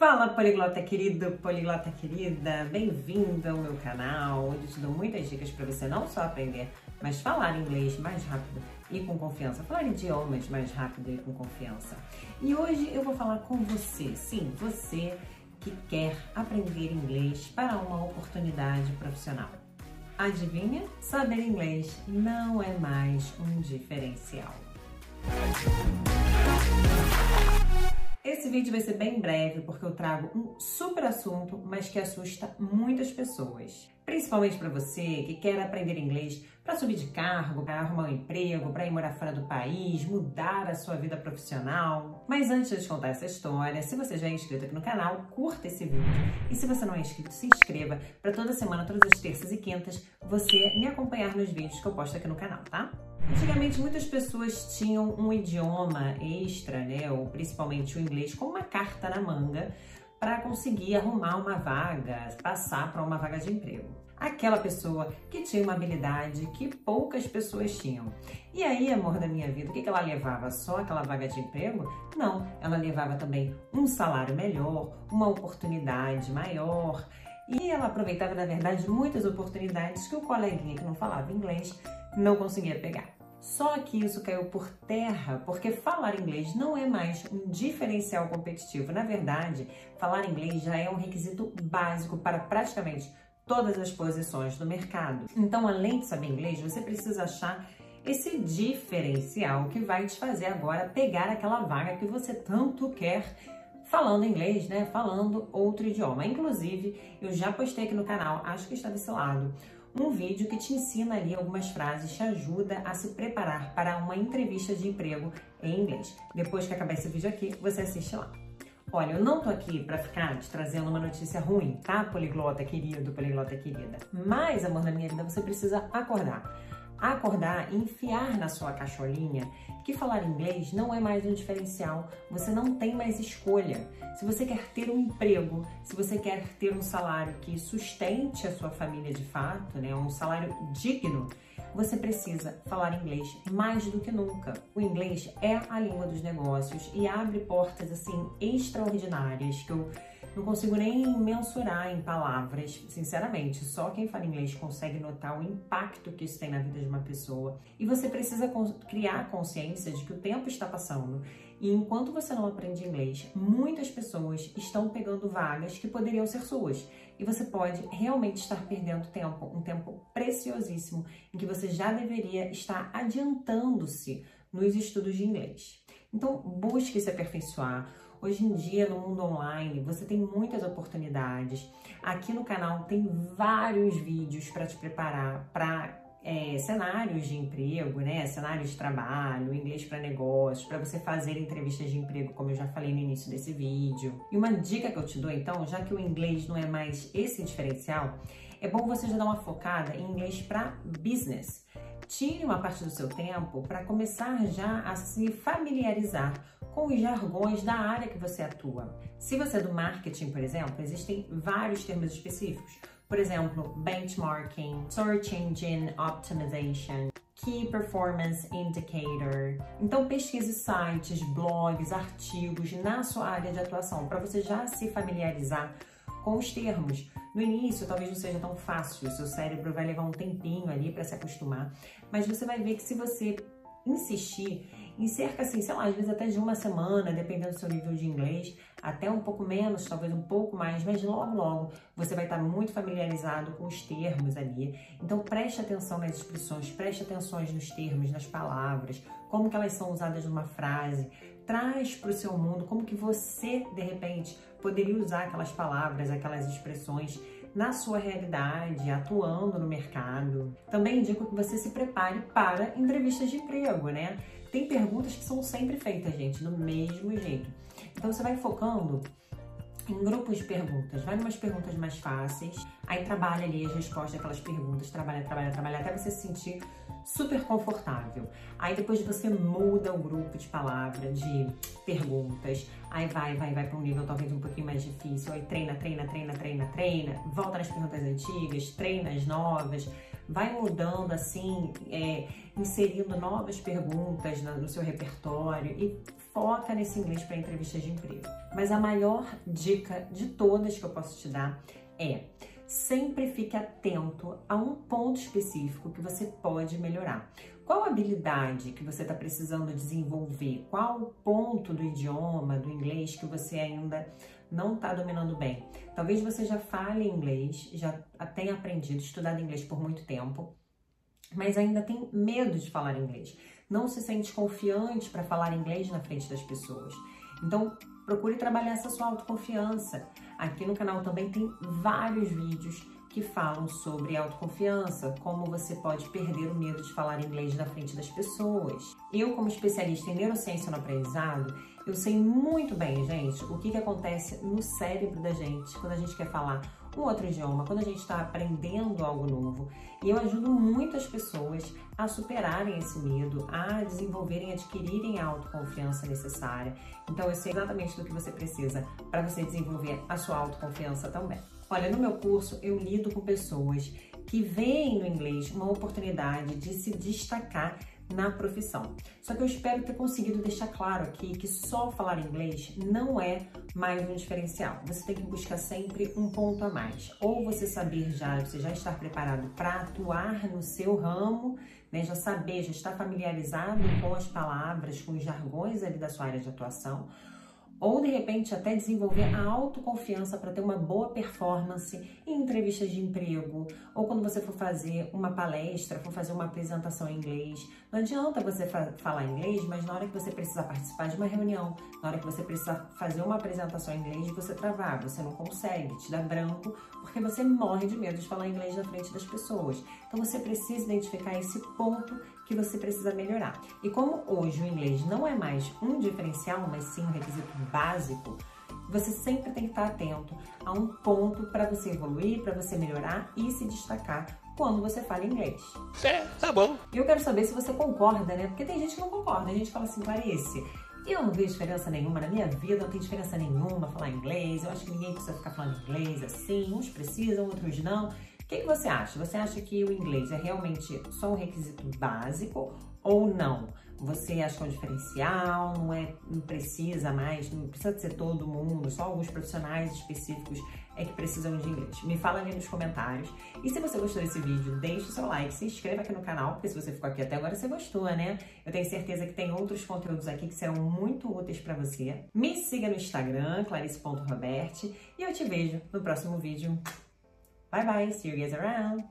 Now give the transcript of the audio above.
Fala poliglota querido, poliglota querida, bem-vindo ao meu canal, onde te dou muitas dicas para você não só aprender, mas falar inglês mais rápido e com confiança, falar idiomas mais rápido e com confiança. E hoje eu vou falar com você, sim, você que quer aprender inglês para uma oportunidade profissional. Adivinha? Saber inglês não é mais um diferencial. Esse vídeo vai ser bem breve porque eu trago um super assunto, mas que assusta muitas pessoas. Principalmente para você que quer aprender inglês para subir de cargo, para arrumar um emprego, para ir morar fora do país, mudar a sua vida profissional. Mas antes de contar essa história, se você já é inscrito aqui no canal, curta esse vídeo. E se você não é inscrito, se inscreva para toda semana, todas as terças e quintas, você me acompanhar nos vídeos que eu posto aqui no canal, tá? Antigamente, muitas pessoas tinham um idioma extra, né, ou principalmente o inglês, como uma carta na manga para conseguir arrumar uma vaga, passar para uma vaga de emprego. Aquela pessoa que tinha uma habilidade que poucas pessoas tinham. E aí, amor da minha vida, o que ela levava? Só aquela vaga de emprego? Não, ela levava também um salário melhor, uma oportunidade maior. E ela aproveitava, na verdade, muitas oportunidades que o coleguinha que não falava inglês não conseguia pegar. Só que isso caiu por terra porque falar inglês não é mais um diferencial competitivo. Na verdade, falar inglês já é um requisito básico para praticamente todas as posições do mercado. Então, além de saber inglês, você precisa achar esse diferencial que vai te fazer agora pegar aquela vaga que você tanto quer falando inglês, né? Falando outro idioma. Inclusive, eu já postei aqui no canal, acho que está desse lado, um vídeo que te ensina ali algumas frases, te ajuda a se preparar para uma entrevista de emprego em inglês. Depois que acabar esse vídeo aqui, você assiste lá. Olha, eu não tô aqui para ficar te trazendo uma notícia ruim, tá, poliglota querido, poliglota querida? Mas, amor da minha vida, você precisa acordar acordar e enfiar na sua cacholinha que falar inglês não é mais um diferencial, você não tem mais escolha. Se você quer ter um emprego, se você quer ter um salário que sustente a sua família de fato, né, um salário digno, você precisa falar inglês mais do que nunca. O inglês é a língua dos negócios e abre portas assim extraordinárias que eu não consigo nem mensurar em palavras, sinceramente. Só quem fala inglês consegue notar o impacto que isso tem na vida de uma pessoa. E você precisa criar consciência de que o tempo está passando. E enquanto você não aprende inglês, muitas pessoas estão pegando vagas que poderiam ser suas. E você pode realmente estar perdendo tempo, um tempo preciosíssimo em que você já deveria estar adiantando-se nos estudos de inglês. Então, busque se aperfeiçoar Hoje em dia, no mundo online, você tem muitas oportunidades. Aqui no canal tem vários vídeos para te preparar para é, cenários de emprego, né? Cenários de trabalho, inglês para negócios, para você fazer entrevistas de emprego, como eu já falei no início desse vídeo. E uma dica que eu te dou, então, já que o inglês não é mais esse diferencial, é bom você já dar uma focada em inglês para business. Tire uma parte do seu tempo para começar já a se familiarizar com os jargões da área que você atua. Se você é do marketing, por exemplo, existem vários termos específicos. Por exemplo, benchmarking, search engine optimization, Key Performance Indicator. Então pesquise sites, blogs, artigos na sua área de atuação para você já se familiarizar com os termos. No início, talvez não seja tão fácil, o seu cérebro vai levar um tempinho ali para se acostumar, mas você vai ver que se você insistir em cerca, assim, sei lá, às vezes até de uma semana, dependendo do seu nível de inglês, até um pouco menos, talvez um pouco mais, mas logo, logo você vai estar muito familiarizado com os termos ali. Então preste atenção nas expressões, preste atenção nos termos, nas palavras, como que elas são usadas numa frase, traz para o seu mundo como que você, de repente, poderia usar aquelas palavras, aquelas expressões na sua realidade, atuando no mercado. Também indico que você se prepare para entrevistas de emprego, né? Tem perguntas que são sempre feitas, gente, do mesmo jeito. Então você vai focando em grupos de perguntas, vai umas perguntas mais fáceis, aí trabalha ali as respostas daquelas perguntas, trabalha, trabalha, trabalha, até você se sentir super confortável. Aí depois você muda o grupo de palavras, de perguntas, aí vai, vai, vai para um nível talvez um pouquinho mais difícil, aí treina, treina, treina, treina, treina, volta nas perguntas antigas, treina as novas, vai mudando assim, é, inserindo novas perguntas no seu repertório e foca nesse inglês para entrevistas de emprego. Mas a maior dica de todas que eu posso te dar é sempre fique atento a um ponto específico que você pode melhorar. Qual habilidade que você está precisando desenvolver? Qual ponto do idioma, do inglês que você ainda não está dominando bem? Talvez você já fale inglês, já tenha aprendido, estudado inglês por muito tempo, mas ainda tem medo de falar inglês. Não se sente confiante para falar inglês na frente das pessoas. Então, procure trabalhar essa sua autoconfiança. Aqui no canal também tem vários vídeos que falam sobre autoconfiança, como você pode perder o medo de falar inglês na frente das pessoas. Eu, como especialista em neurociência no aprendizado, eu sei muito bem, gente, o que, que acontece no cérebro da gente quando a gente quer falar um outro idioma, quando a gente está aprendendo algo novo. E eu ajudo muitas pessoas a superarem esse medo, a desenvolverem, adquirirem a autoconfiança necessária. Então eu sei exatamente do que você precisa para você desenvolver a sua autoconfiança também. Olha, no meu curso eu lido com pessoas que veem no inglês uma oportunidade de se destacar na profissão. Só que eu espero ter conseguido deixar claro aqui que só falar inglês não é mais um diferencial. Você tem que buscar sempre um ponto a mais. Ou você saber já, você já estar preparado para atuar no seu ramo, né? já saber, já estar familiarizado com as palavras, com os jargões ali da sua área de atuação ou de repente até desenvolver a autoconfiança para ter uma boa performance em entrevistas de emprego, ou quando você for fazer uma palestra, for fazer uma apresentação em inglês. Não adianta você fa falar inglês, mas na hora que você precisar participar de uma reunião, na hora que você precisar fazer uma apresentação em inglês, você travar, você não consegue, te dá branco, porque você morre de medo de falar inglês na frente das pessoas. Então você precisa identificar esse ponto que você precisa melhorar. E como hoje o inglês não é mais um diferencial, mas sim um requisito básico, você sempre tem que estar atento a um ponto para você evoluir, para você melhorar e se destacar quando você fala inglês. É, tá bom. E eu quero saber se você concorda, né? Porque tem gente que não concorda. A gente fala assim, Clarice, eu não vejo diferença nenhuma na minha vida, não tem diferença nenhuma falar inglês. Eu acho que ninguém precisa ficar falando inglês assim. Uns precisam, outros não que você acha? Você acha que o inglês é realmente só um requisito básico ou não? Você acha que é um diferencial, não, é, não precisa mais, não precisa ser todo mundo, só alguns profissionais específicos é que precisam de inglês? Me fala ali nos comentários. E se você gostou desse vídeo, deixe o seu like, se inscreva aqui no canal, porque se você ficou aqui até agora, você gostou, né? Eu tenho certeza que tem outros conteúdos aqui que serão muito úteis para você. Me siga no Instagram, clarice.robert, e eu te vejo no próximo vídeo. Bye bye. See you guys around.